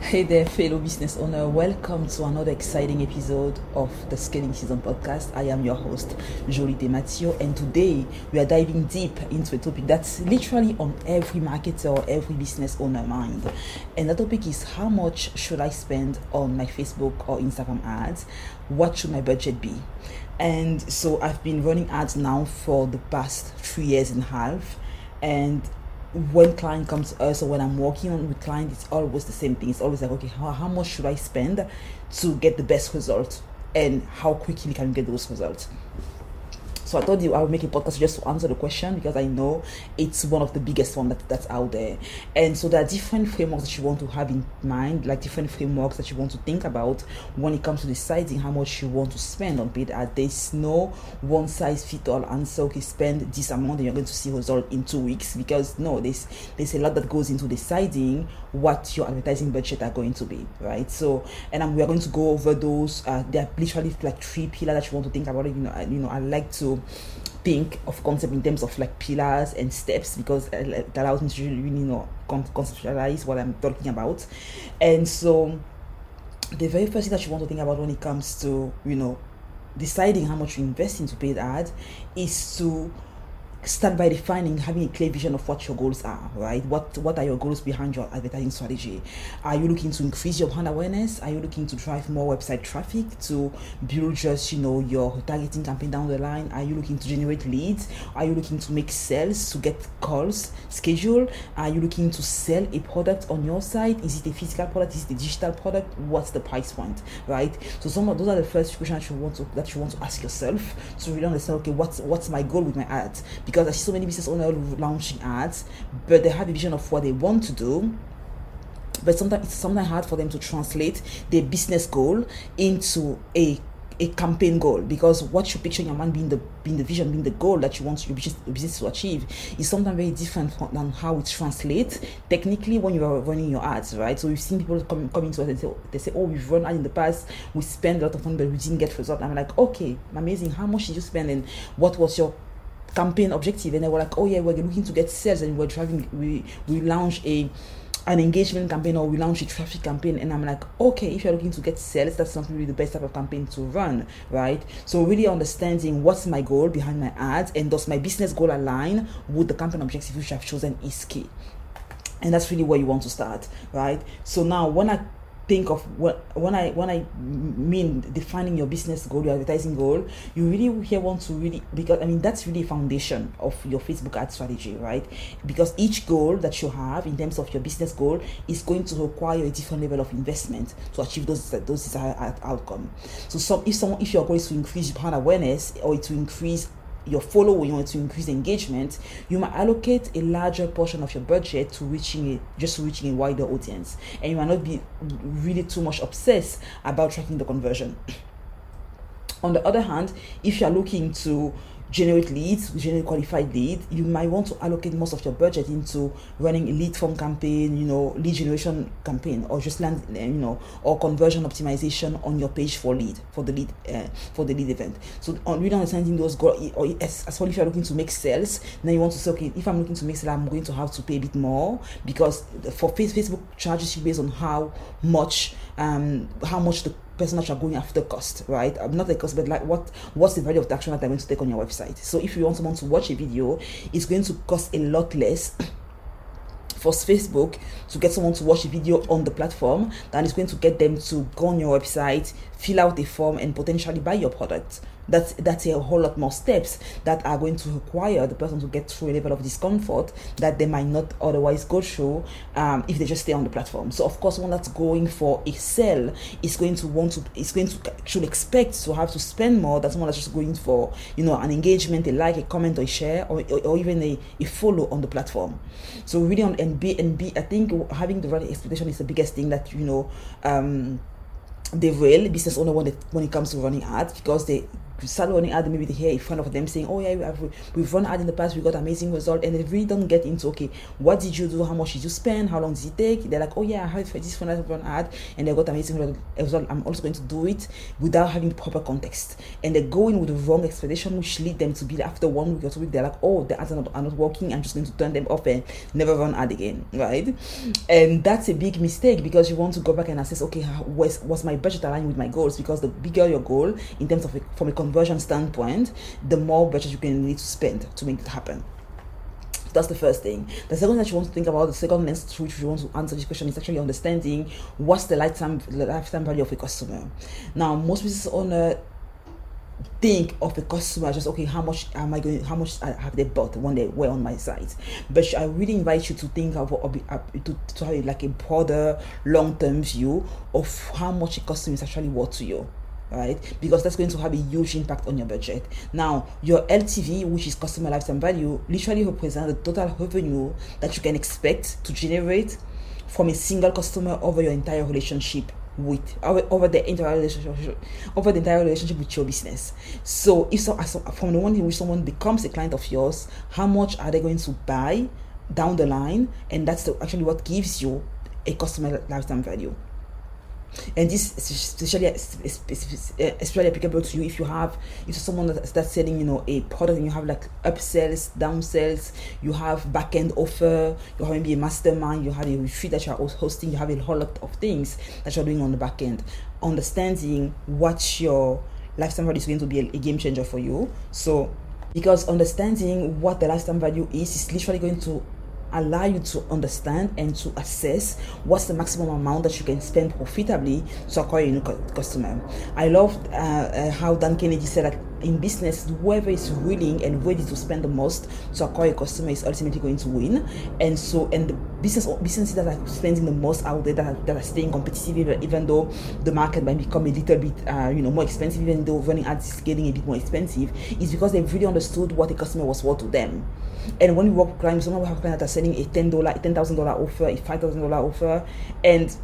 Hey there, fellow business owner. Welcome to another exciting episode of the Scaling Season podcast. I am your host, Joly Tematio, and today we are diving deep into a topic that's literally on every marketer or every business owner mind. And the topic is how much should I spend on my Facebook or Instagram ads? What should my budget be? And so I've been running ads now for the past three years and a half. And when client comes to us or when I'm working on with client, it's always the same thing. It's always like, okay, how, how much should I spend to get the best result and how quickly can we get those results? So I thought I would make a podcast just to answer the question because I know it's one of the biggest one that, that's out there. And so there are different frameworks that you want to have in mind, like different frameworks that you want to think about when it comes to deciding how much you want to spend on paid ad. There's no one size fit all answer. Okay, spend this amount and you're going to see result in two weeks because no, there's there's a lot that goes into deciding what your advertising budget are going to be, right? So and um, we are going to go over those. Uh, there are literally like three pillars that you want to think about. You know, you know, I like to think of concept in terms of like pillars and steps because it allows me to really, really know conceptualize what I'm talking about. And so the very first thing that you want to think about when it comes to, you know, deciding how much you invest into paid ads is to start by defining having a clear vision of what your goals are right? What what are your goals behind your advertising strategy? Are you looking to increase your brand awareness? Are you looking to drive more website traffic to build just you know your targeting campaign down the line? Are you looking to generate leads? Are you looking to make sales to get calls scheduled? Are you looking to sell a product on your site? Is it a physical product? Is it a digital product? What's the price point right? So some of those are the first questions that you want to that you want to ask yourself to really understand okay what's what's my goal with my ads because I see so many business owners launching ads, but they have a vision of what they want to do. But sometimes it's sometimes hard for them to translate their business goal into a a campaign goal because what you picture in your mind being the being the vision, being the goal that you want your business to achieve is sometimes very different than how it translates technically when you are running your ads, right? So we've seen people coming coming to us and say they say, Oh, we've run ads in the past, we spend a lot of money but we didn't get result. I'm like, okay, amazing. How much did you spend and what was your campaign objective and they were like oh yeah we're looking to get sales and we're driving we we launch a an engagement campaign or we launch a traffic campaign. And i'm like okay if you're looking to get sales that's not really the best type of campaign to run right? So really understanding what's my goal behind my ads and does my business goal align with the campaign objective which i've chosen is key. And that's really where you want to start right? So now when i think of what when I when I mean defining your business goal, your advertising goal, you really here want to really because I mean that's really foundation of your Facebook ad strategy, right? Because each goal that you have in terms of your business goal is going to require a different level of investment to achieve those those desired outcome. So some if someone if your goal is to increase brand awareness or to increase your following, you want to increase engagement, you might allocate a larger portion of your budget to reaching a just reaching a wider audience, and you might not be really too much obsessed about tracking the conversion. On the other hand, if you are looking to generate leads, generate qualified lead, you might want to allocate most of your budget into running a lead form campaign, you know, lead generation campaign, or just land, you know, or conversion optimization on your page for lead for the lead uh, for the lead event. So on really understanding those goals, or as, as well if you're looking to make sales, then you want to say, okay, if I'm looking to make sales, I'm going to have to pay a bit more because for Facebook charges you based on how much um how much the person that you're going after cost, right? Not the cost, but like what what's the value of the action that I'm going to take on your website. So if you want someone to watch a video, it's going to cost a lot less for Facebook to get someone to watch a video on the platform than it's going to get them to go on your website, fill out a form, and potentially buy your product that's that's a whole lot more steps that are going to require the person to get through a level of discomfort that they might not otherwise go through um, if they just stay on the platform. So of course one that's going for a sell is going to want to is going to should expect to have to spend more than someone that's just going for you know an engagement a like a comment or a share or, or, or even a, a follow on the platform. So really on and and be i think having the right expectation is the biggest thing that you know um the real business owner when it, when it comes to running ads because they start running ad maybe they hear in front of them saying oh yeah we've, we've run ad in the past we got amazing result and they really don't get into okay what did you do? How much did you spend? How long did it take? They're like oh yeah i heard for this one i run ad and they got amazing result i'm also going to do it without having proper context. And they go in with the wrong expectation which lead them to be after one week or two weeks they're like oh the ads are not, are not working. I'm just going to turn them off and never run ad again right? And that's a big mistake because you want to go back and assess okay what's, was, was budget align with my goals because the bigger your goal in terms of a, from a conversion standpoint, the more budget you can need to spend to make it happen. That's the first thing. The second that you want to think about, the second lens through which you want to answer this question is actually understanding what's the lifetime lifetime value of a customer. Now, most business owners think of a customer just okay how much am i going how much I have they bought when they were on my site but i really invite you to think of, of to, to have like a broader long-term view of how much a customer is actually worth to you right? Because that's going to have a huge impact on your budget. Now, your LTV, which is customer lifetime value, literally represents the total revenue that you can expect to generate from a single customer over your entire relationship with over, the entire relationship over the entire relationship with your business. So if so from the one in which someone becomes a client of yours how much are they going to buy down the line? And that's the, actually what gives you a customer lifetime value and this is especially eh, especially applicable to you if you have if someone that, that's selling you know a product and you have like upsells downsells you have back-end offer you have maybe a mastermind you have a retreat that you're hosting you have a whole lot of things that you're doing on the back end understanding what your lifetime value is going to be a game changer for you. So because understanding what the lifetime value is is literally going to allow you to understand and to assess what's the maximum amount that you can spend profitably to acquire a new customer. I love uh, uh, how Dan Kennedy said that in business, whoever is willing and ready to spend the most to acquire a customer is ultimately going to win. And so, and the business businesses that are spending the most out there that are, that are staying competitive, even, though the market might become a little bit, uh, you know, more expensive, even though running ads is getting a bit more expensive, is because they've really understood what the customer was worth to them. And when we work with clients, some of have clients that are selling a ten dollar, ten thousand dollar offer, a five thousand dollar offer, and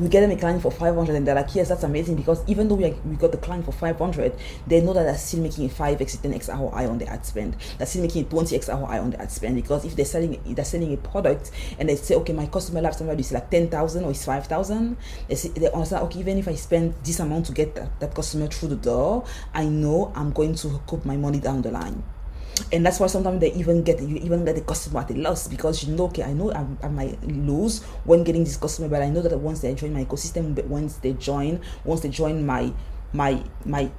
we get them a client for 500 and they're like yes that's amazing because even though we, are, we got the client for 500 they know that they're still making a 5x 10x ROI on the ad spend. They're still making a 20x ROI on the ad spend because if they're selling they're selling a product and they say okay my customer lifetime value is like 10,000 or it's 5,000 they, say, they understand okay even if I spend this amount to get that, that customer through the door I know I'm going to recoup my money down the line and that's why sometimes they even get you even get the customer at a loss because you know okay I know I, I might lose when getting this customer but I know that once they join my ecosystem but once they join once they join my my my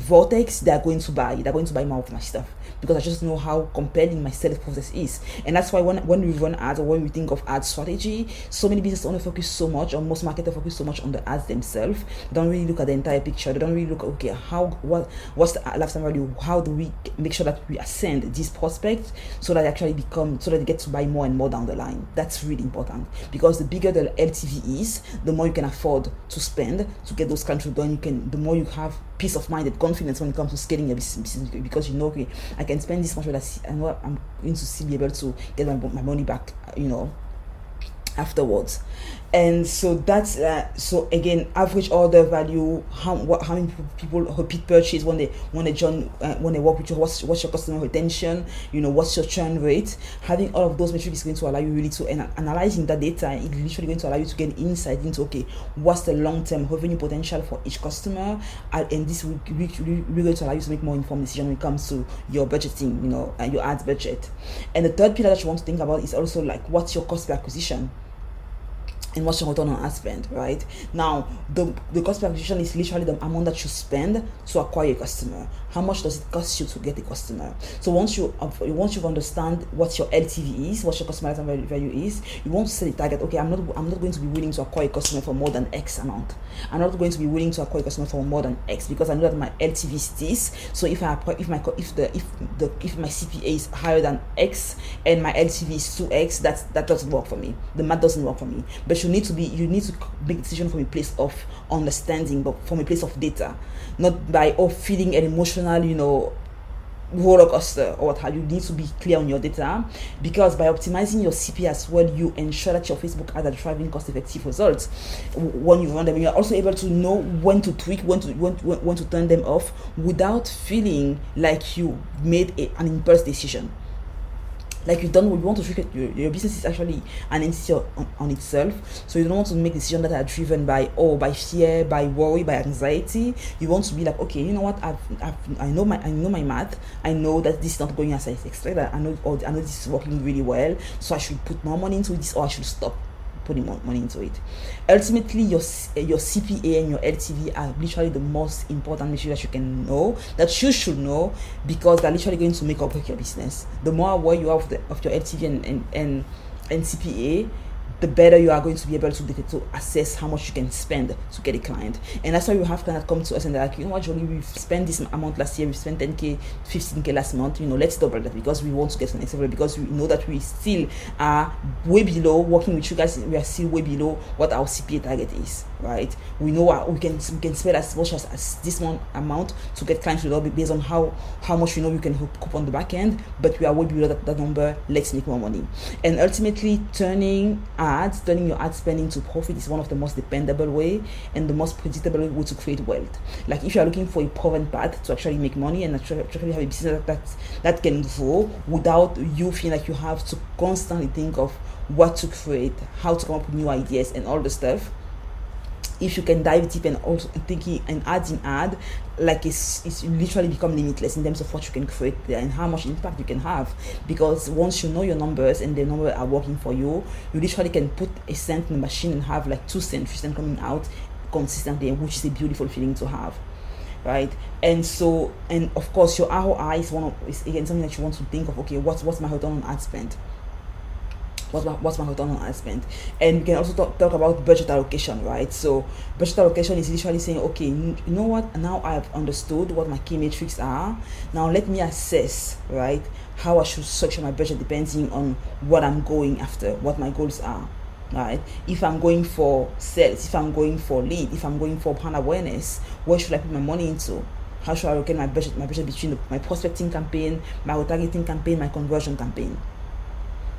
vortex they're going to buy they're going to buy more of my stuff because I just know how compelling my sales process is. And that's why when, when we run ads or when we think of ad strategy, so many business owners focus so much, or most marketers focus so much on the ads themselves. They don't really look at the entire picture. They don't really look, okay, how what what's the lifetime value? How do we make sure that we ascend these prospects so that they actually become so that they get to buy more and more down the line? That's really important because the bigger the LTV is, the more you can afford to spend to get those countries done. You can the more you have peace of mind and confidence when it comes to scaling your business because you know okay I can spend this much but I know I'm going to still be able to get my, my money back you know afterwards. And so that's uh, so again average order value how what how many people repeat purchase when they when they join uh, when they work with you what's what's your customer retention you know what's your churn rate? Having all of those metrics is going to allow you really to and analyzing that data is literally going to allow you to get insight into okay what's the long-term revenue potential for each customer and, and this will really going to allow you to make more informed decision when it comes to your budgeting you know and your ads budget. And the third pillar that you want to think about is also like what's your cost per acquisition and what's your return on spend, right? Now, the, the cost per acquisition is literally the amount that you spend to acquire a customer. How much does it cost you to get a customer? So once you once you understand what your LTV is, what your customer lifetime value is, you want to set a target. Okay, I'm not I'm not going to be willing to acquire a customer for more than X amount. I'm not going to be willing to acquire a customer for more than X because I know that my LTV is this. So if I if my if the if the if my CPA is higher than X and my LTV is two X, that's that doesn't work for me. The math doesn't work for me. But you need to be you need to make decision from a place of understanding, but from a place of data, not by oh feeling an emotional, you know, roller coaster or what have you need to be clear on your data because by optimizing your CP as well, you ensure that your Facebook ads are driving cost effective results when you run them. You're also able to know when to tweak, when to when, when, when to turn them off without feeling like you made a, an impulse decision like you don't you want to treat your, your business is actually an entity on, on, itself. So you don't want to make decisions that are driven by oh by fear by worry by anxiety. You want to be like okay you know what? I've, I've i know my i know my math. I know that this is not going as i expected. I know or i know this is working really well. So i should put more money into this or i should stop putting money into it. Ultimately, your your CPA and your LTV are literally the most important measure that you can know that you should know because they're literally going to make or break your business. The more aware you are of, the, of your LTV and, and, and, and CPA, the better you are going to be able to, to assess how much you can spend to get a client. And that's why you have clients come to us and they're like, you know what, Joly, we've spent this amount last year, we've spent 10k, 15k last month, you know, let's double that because we want to get the next level because we know that we still are way below working with you guys, we are still way below what our CPA target is, right? We know we can we can spend as much as, as this one amount to get clients all be based on how how much we know we can hook on the back end, but we are way below that, that number, let's make more money. And ultimately turning ads, turning your ad spending to profit is one of the most dependable way and the most predictable way to create wealth. Like if you are looking for a proven path to actually make money and actually have a business that, that, that can grow without you feeling like you have to constantly think of what to create, how to come up with new ideas and all the stuff if you can dive deep and also thinking and adding ad like it's, it's literally become limitless in terms of what you can create there and how much impact you can have. Because once you know your numbers and the numbers are working for you you literally can put a cent in the machine and have like two cents three cents coming out consistently which is a beautiful feeling to have right? And so and of course your ROI is one of is again something that you want to think of okay what's what's my return on ad spend what's my, what's my return on ad spend and we can also talk, talk about budget allocation right? So budget allocation is literally saying okay you know what? Now i've understood what my key metrics are. Now let me assess right how i should structure my budget depending on what i'm going after what my goals are right? If i'm going for sales if i'm going for lead if i'm going for brand awareness where should i put my money into? How should i allocate my budget my budget between the, my prospecting campaign my retargeting campaign my conversion campaign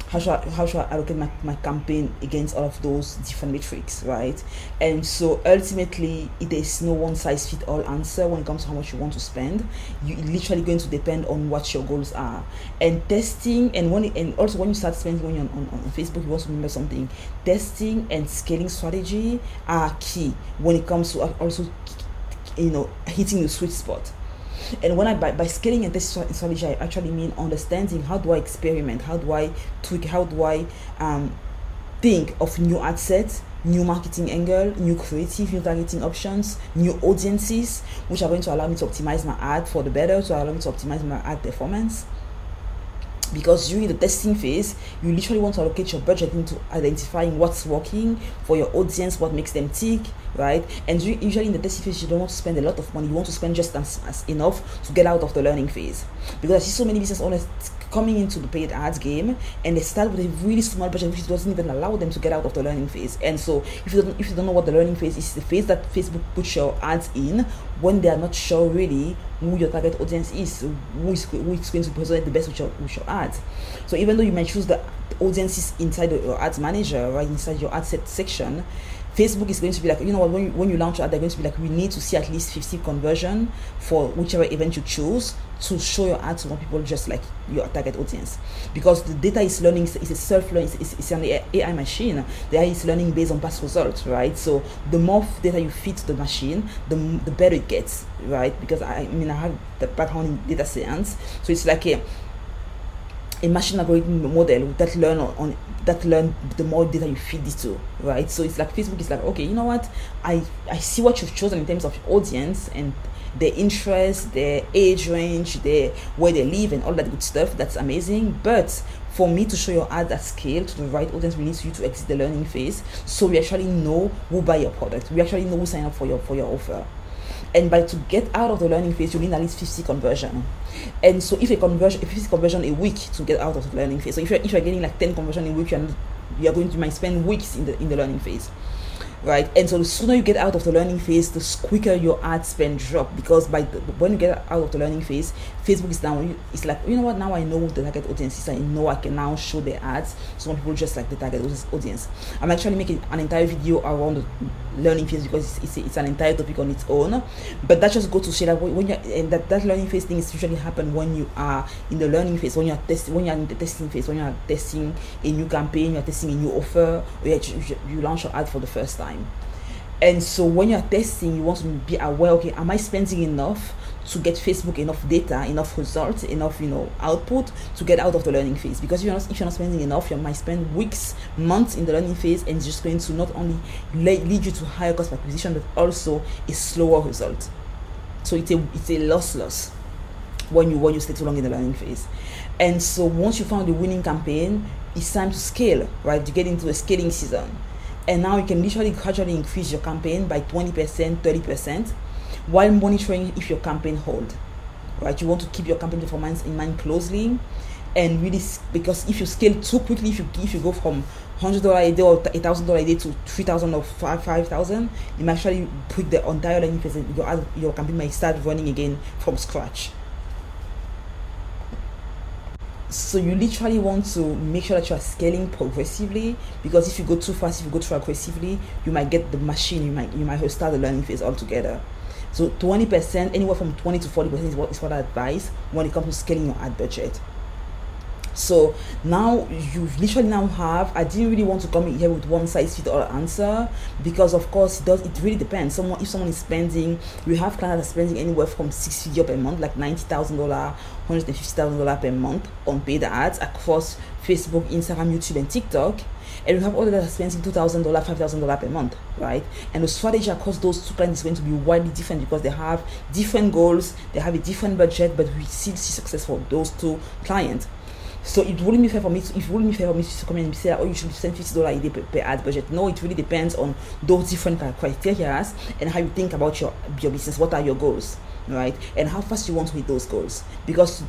how should I, how should I allocate my, my campaign against all of those different metrics, right? And so ultimately, it is no one size fit all answer when it comes to how much you want to spend. You literally going to depend on what your goals are. And testing and when and also when you start spending money on, on, on Facebook, you also remember something. Testing and scaling strategy are key when it comes to also you know hitting the sweet spot and when I by, by scaling and testing strategy, I actually mean understanding how do I experiment, how do I tweak, how do I um, think of new ad sets, new marketing angle, new creative, new targeting options, new audiences, which are going to allow me to optimize my ad for the better, to allow me to optimize my ad performance because during the testing phase you literally want to allocate your budget into identifying what's working for your audience what makes them tick right? And usually in the testing phase you don't want to spend a lot of money. You want to spend just as, as enough to get out of the learning phase. Because i see so many business owners coming into the paid ads game and they start with a really small budget which doesn't even allow them to get out of the learning phase. And so if you don't if you don't know what the learning phase is the phase that facebook puts your ads in when they are not sure really who your target audience is who is, who is going to present the best with your, with your ads. So even though you might choose the audiences inside your ads manager right inside your ad set section Facebook is going to be like, you know what, when you, when you launch your ad, they're going to be like, we need to see at least 50 conversion for whichever event you choose to show your ad to more people just like your target audience. Because the data is learning, it's a self-learning, it's, it's an AI machine. The AI is learning based on past results, right? So the more data you feed the machine, the, the better it gets, right? Because I, I mean, I have the background in data science. So it's like a, a machine algorithm model that learn on, that learn the more data you feed it to right? So it's like facebook is like okay you know what? I i see what you've chosen in terms of audience and their interest their age range their where they live and all that good stuff that's amazing. But for me to show your ad at scale to the right audience we need you to exit the learning phase. So we actually know who buy your product. We actually know who sign up for your for your offer and by to get out of the learning phase you need at least 50 conversion. And so if a conversion if it's conversion a week to get out of the learning phase. So if you're, if you're getting like 10 conversion a week you're, you're going to might spend weeks in the in the learning phase right? And so the sooner you get out of the learning phase, the quicker your ad spend drop because by the, when you get out of the learning phase, Facebook is now it's like you know what now I know the target audience is I know I can now show the ads. So people just like the target audience. I'm actually making an entire video around the learning phase because it's, it's, it's an entire topic on its own. But that just go to show that when you and that that learning phase thing is usually happen when you are in the learning phase when you're testing when you're in the testing phase when you're testing a new campaign you're testing a new offer or you, you launch your ad for the first time and so when you're testing you want to be aware okay am i spending enough to get facebook enough data enough results enough you know output to get out of the learning phase? Because you're not, if you're not spending enough you might spend weeks months in the learning phase and it's just going to not only lead you to higher cost acquisition but also a slower result. So it's a it's a loss loss when you when you stay too long in the learning phase. And so once you found the winning campaign it's time to scale right? To get into a scaling season and now you can literally gradually increase your campaign by 20% 30% while monitoring if your campaign hold right? You want to keep your campaign performance in mind closely and really because if you scale too quickly if you if you go from hundred dollar a day or a thousand dollar a day to three thousand or five thousand you might actually put the entire phase your your campaign might start running again from scratch so you literally want to make sure that you are scaling progressively because if you go too fast if you go too aggressively you might get the machine you might you might start the learning phase altogether. So 20% anywhere from 20 to 40% is what is what i advise when it comes to scaling your ad budget so now you literally now have i didn't really want to come in here with one size fit all answer because of course it does it really depends someone if someone is spending we have clients that are spending anywhere from six figure per month like ninety thousand dollar hundred and fifty thousand dollar per month on paid ads across facebook instagram youtube and tiktok and we have others that are spending two thousand dollar, five thousand dollar per month, right? And the strategy across those two clients is going to be widely different because they have different goals, they have a different budget, but we still see success for those two clients. So it wouldn't be fair for me to, it wouldn't be fair for me to come and say, oh, you should spend fifty dollars a day per, per, ad budget. No, it really depends on those different criteria and how you think about your your business. What are your goals, right? And how fast you want to hit those goals. Because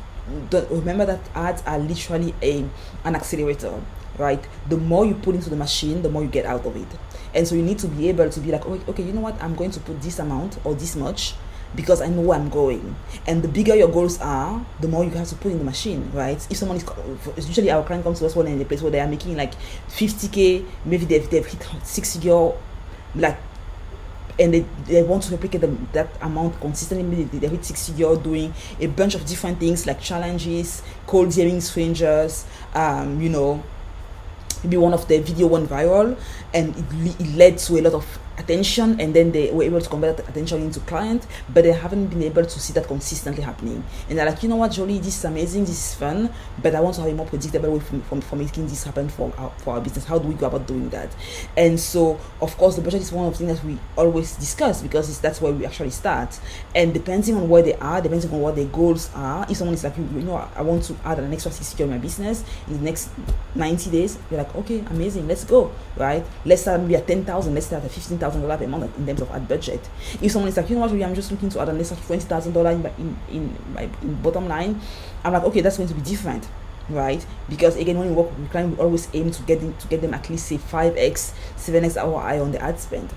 the, remember that ads are literally a an accelerator, right? The more you put into the machine, the more you get out of it. And so you need to be able to be like, oh, okay, you know what? I'm going to put this amount or this much because I know where I'm going. And the bigger your goals are, the more you have to put in the machine, right? If someone is usually our client comes to us one in a place where they are making like 50k, maybe they've, they've hit six figure, like, and they, they want to replicate the, that amount consistently. They, they hit six figure doing a bunch of different things like challenges, cold DMing strangers, um, you know, maybe one of the video went viral and it, it led to a lot of attention and then they were able to convert attention into client but they haven't been able to see that consistently happening. And they're like you know what joly this is amazing this is fun but i want to have a more predictable way from, for making this happen for our, for our business. How do we go about doing that? And so of course the budget is one of the things that we always discuss because that's where we actually start. And depending on where they are depending on what their goals are if someone is like you know i want to add an extra 60 to my business in the next 90 days you're like okay amazing let's go right? Let's start maybe at 10000 let's start at 15000 thousand dollar per month in terms of ad budget. If someone is like, you know what, I'm just looking to add an extra twenty thousand dollar in my in, in my in bottom line, I'm like, okay, that's going to be different right? Because again, when you work with client, we always aim to get them to get them at least say five x, seven x ROI on the ad spend.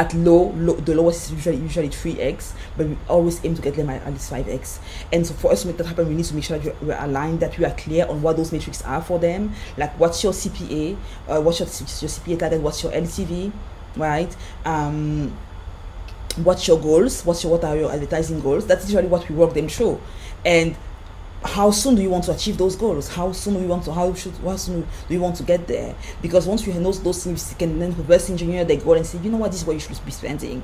At low, low, the lowest is usually usually three x, but we always aim to get them at, at least five x. And so for us to make that happen, we need to make sure that we're aligned, that we are clear on what those metrics are for them. Like, what's your CPA? Uh, what's your your CPA target? What's your LTV? right? Um, what's your goals? What's your what are your advertising goals? That's usually what we work them through, and how soon do you want to achieve those goals? How soon do you want to how should how soon do you want to get there? Because once you know those things, you can then reverse engineer the goal and say, you know what, this is what you should be spending.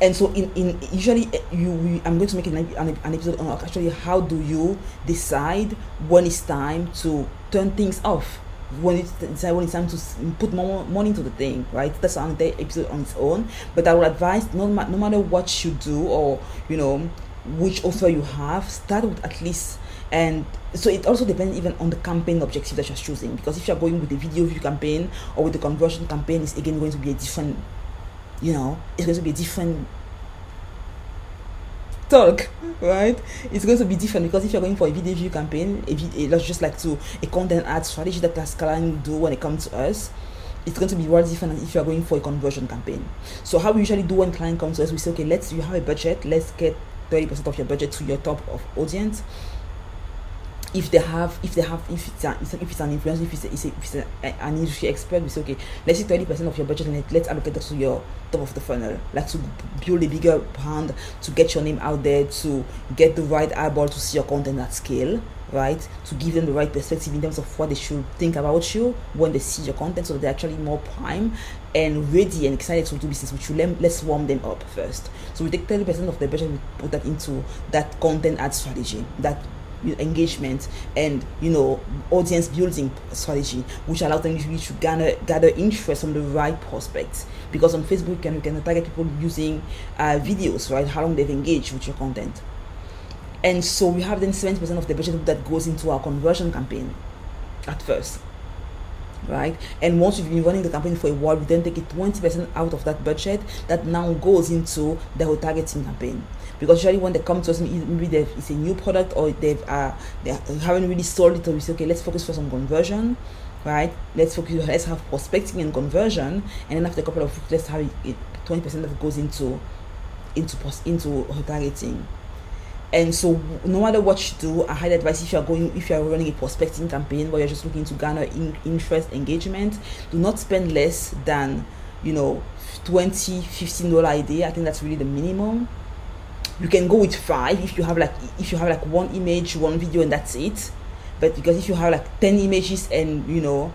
And so, in, in usually eh, you, we, I'm going to make an, an, an episode on actually how do you decide when it's time to turn things off when it's when it's time to put more money into the thing, right? That's another episode on its own. But I would advise no, no matter what you do or you know which offer you have, start with at least and so it also depends even on the campaign objective that you're choosing because if you're going with the video view campaign or with the conversion campaign it's again going to be a different you know it's going to be a different talk, right? It's going to be different because if you're going for a video view campaign, video, just like to a content ad strategy that Tascaline do when it comes to us, it's going to be very different if you are going for a conversion campaign. So how we usually do when client comes to us, we say, okay, let's you have a budget, let's get 30% of your budget to your top of audience. If they have if they have if it's an, if it's an influencer if it's, a, if it's a, an industry expert we say okay let's say 30% of your budget and let's allocate that to your top of the funnel. Like to build a bigger brand to get your name out there to get the right eyeball to see your content at scale right to give them the right perspective in terms of what they should think about you when they see your content. So they're actually more prime and ready and excited to do business with you. Let, let's warm them up first. So we take 30% of the budget we put that into that content ad strategy that engagement and you know audience building strategy which allows them usually to gather gather interest from the right prospects. Because on facebook you can, you can target people using uh, videos right how long they've engaged with your content and so we have then 70% of the budget that goes into our conversion campaign at first right? And once you've been running the campaign for a while, we then take it 20% out of that budget that now goes into the whole targeting campaign. Because usually when they come to us, maybe it's a new product or they've uh, they haven't really sold it, or we say, okay, let's focus first on conversion, right? Let's focus, let's have prospecting and conversion, and then after a couple of weeks, let's have it, 20% that goes into into into targeting. And so, no matter what you do, I highly advise if you are going, if you are running a prospecting campaign where you're just looking to garner in, interest, engagement, do not spend less than, you know, 20 15 dollar a day. I think that's really the minimum. You can go with five if you have like if you have like one image, one video, and that's it. But because if you have like 10 images and you know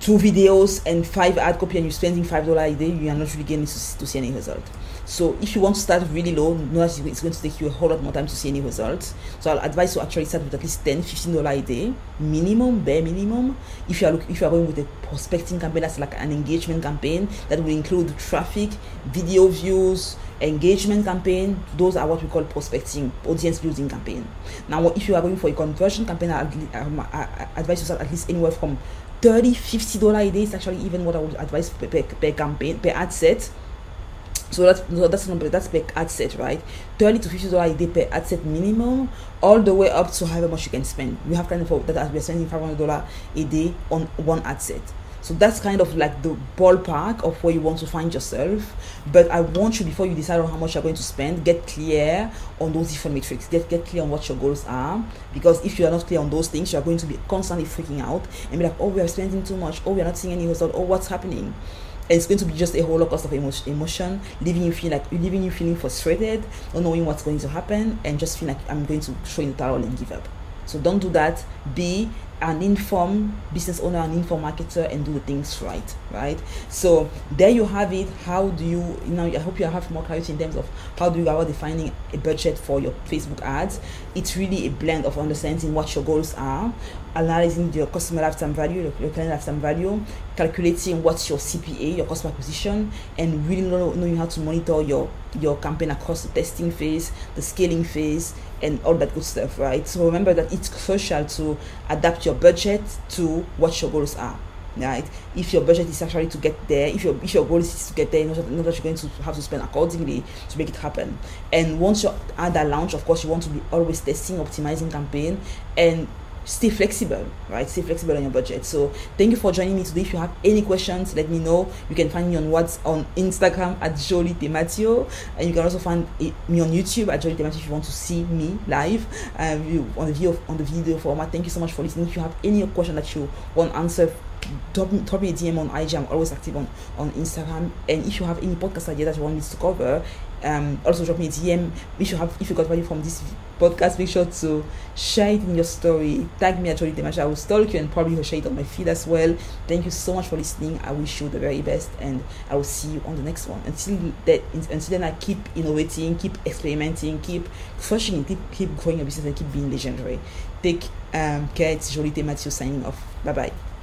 two videos and five ad copy and you're spending five dollar a day, you are not really getting to, to see any result. So if you want to start really low, know that it's going to take you a whole lot more time to see any results. So I'll advise you actually start with at least 10 15 dollar a day minimum, bare minimum. If you are look, if you are going with a prospecting campaign, that's like an engagement campaign that will include traffic, video views, engagement campaign. Those are what we call prospecting, audience building campaign. Now, if you are going for a conversion campaign, I, I advise you start at least anywhere from 30 50 dollar a day is actually even what i would advise per, per, per campaign per ad set so that's that's number that's per ad set, right? Thirty to fifty dollars a day per ad set minimum, all the way up to however much you can spend. We have kind of that as we're spending five hundred dollar a day on one ad set. So that's kind of like the ballpark of where you want to find yourself. But I want you before you decide on how much you're going to spend, get clear on those different metrics. Get get clear on what your goals are. Because if you are not clear on those things, you are going to be constantly freaking out and be like, oh, we are spending too much. Oh, we are not seeing any result. Oh, what's happening? And it's going to be just a whole lot of emotion, leaving you feel like leaving you feeling frustrated, not knowing what's going to happen, and just feel like I'm going to throw in the towel and give up. So don't do that. Be an informed business owner, an informed marketer, and do the things right, right? So there you have it. How do you, you know, I hope you have more clarity in terms of how do you go about defining a budget for your Facebook ads. It's really a blend of understanding what your goals are, analyzing your customer lifetime value, your client lifetime value, calculating what's your CPA, your customer acquisition, and really knowing how to monitor your your campaign across the testing phase, the scaling phase, and all that good stuff, right? So remember that it's crucial to adapt your budget to what your goals are. Right? If your budget is actually to get there, if your if your goal is to get there, you know, know that you're going to have to spend accordingly to make it happen. And once you're at that launch, of course, you want to be always testing, optimizing campaign, and stay flexible, right? Stay flexible on your budget. So thank you for joining me today. If you have any questions, let me know. You can find me on what's on Instagram at Joly Tematio, and you can also find me on YouTube at Joly Tematio if you want to see me live um, on the video on the video format. Thank you so much for listening. If you have any question that you want answered drop me, drop me a DM on IG. I'm always active on, on Instagram. And if you have any podcast idea that you want me to cover, um, also drop me a DM. If you have, if you got value from this podcast, make sure to share it in your story. Tag me at Joly Tematio. I will stalk you and probably share it on my feed as well. Thank you so much for listening. I wish you the very best, and I will see you on the next one. Until that, until then, I keep innovating, keep experimenting, keep crushing keep, keep growing your business, and keep being legendary. Take um, care. It's Joly Matthew signing off. Bye bye.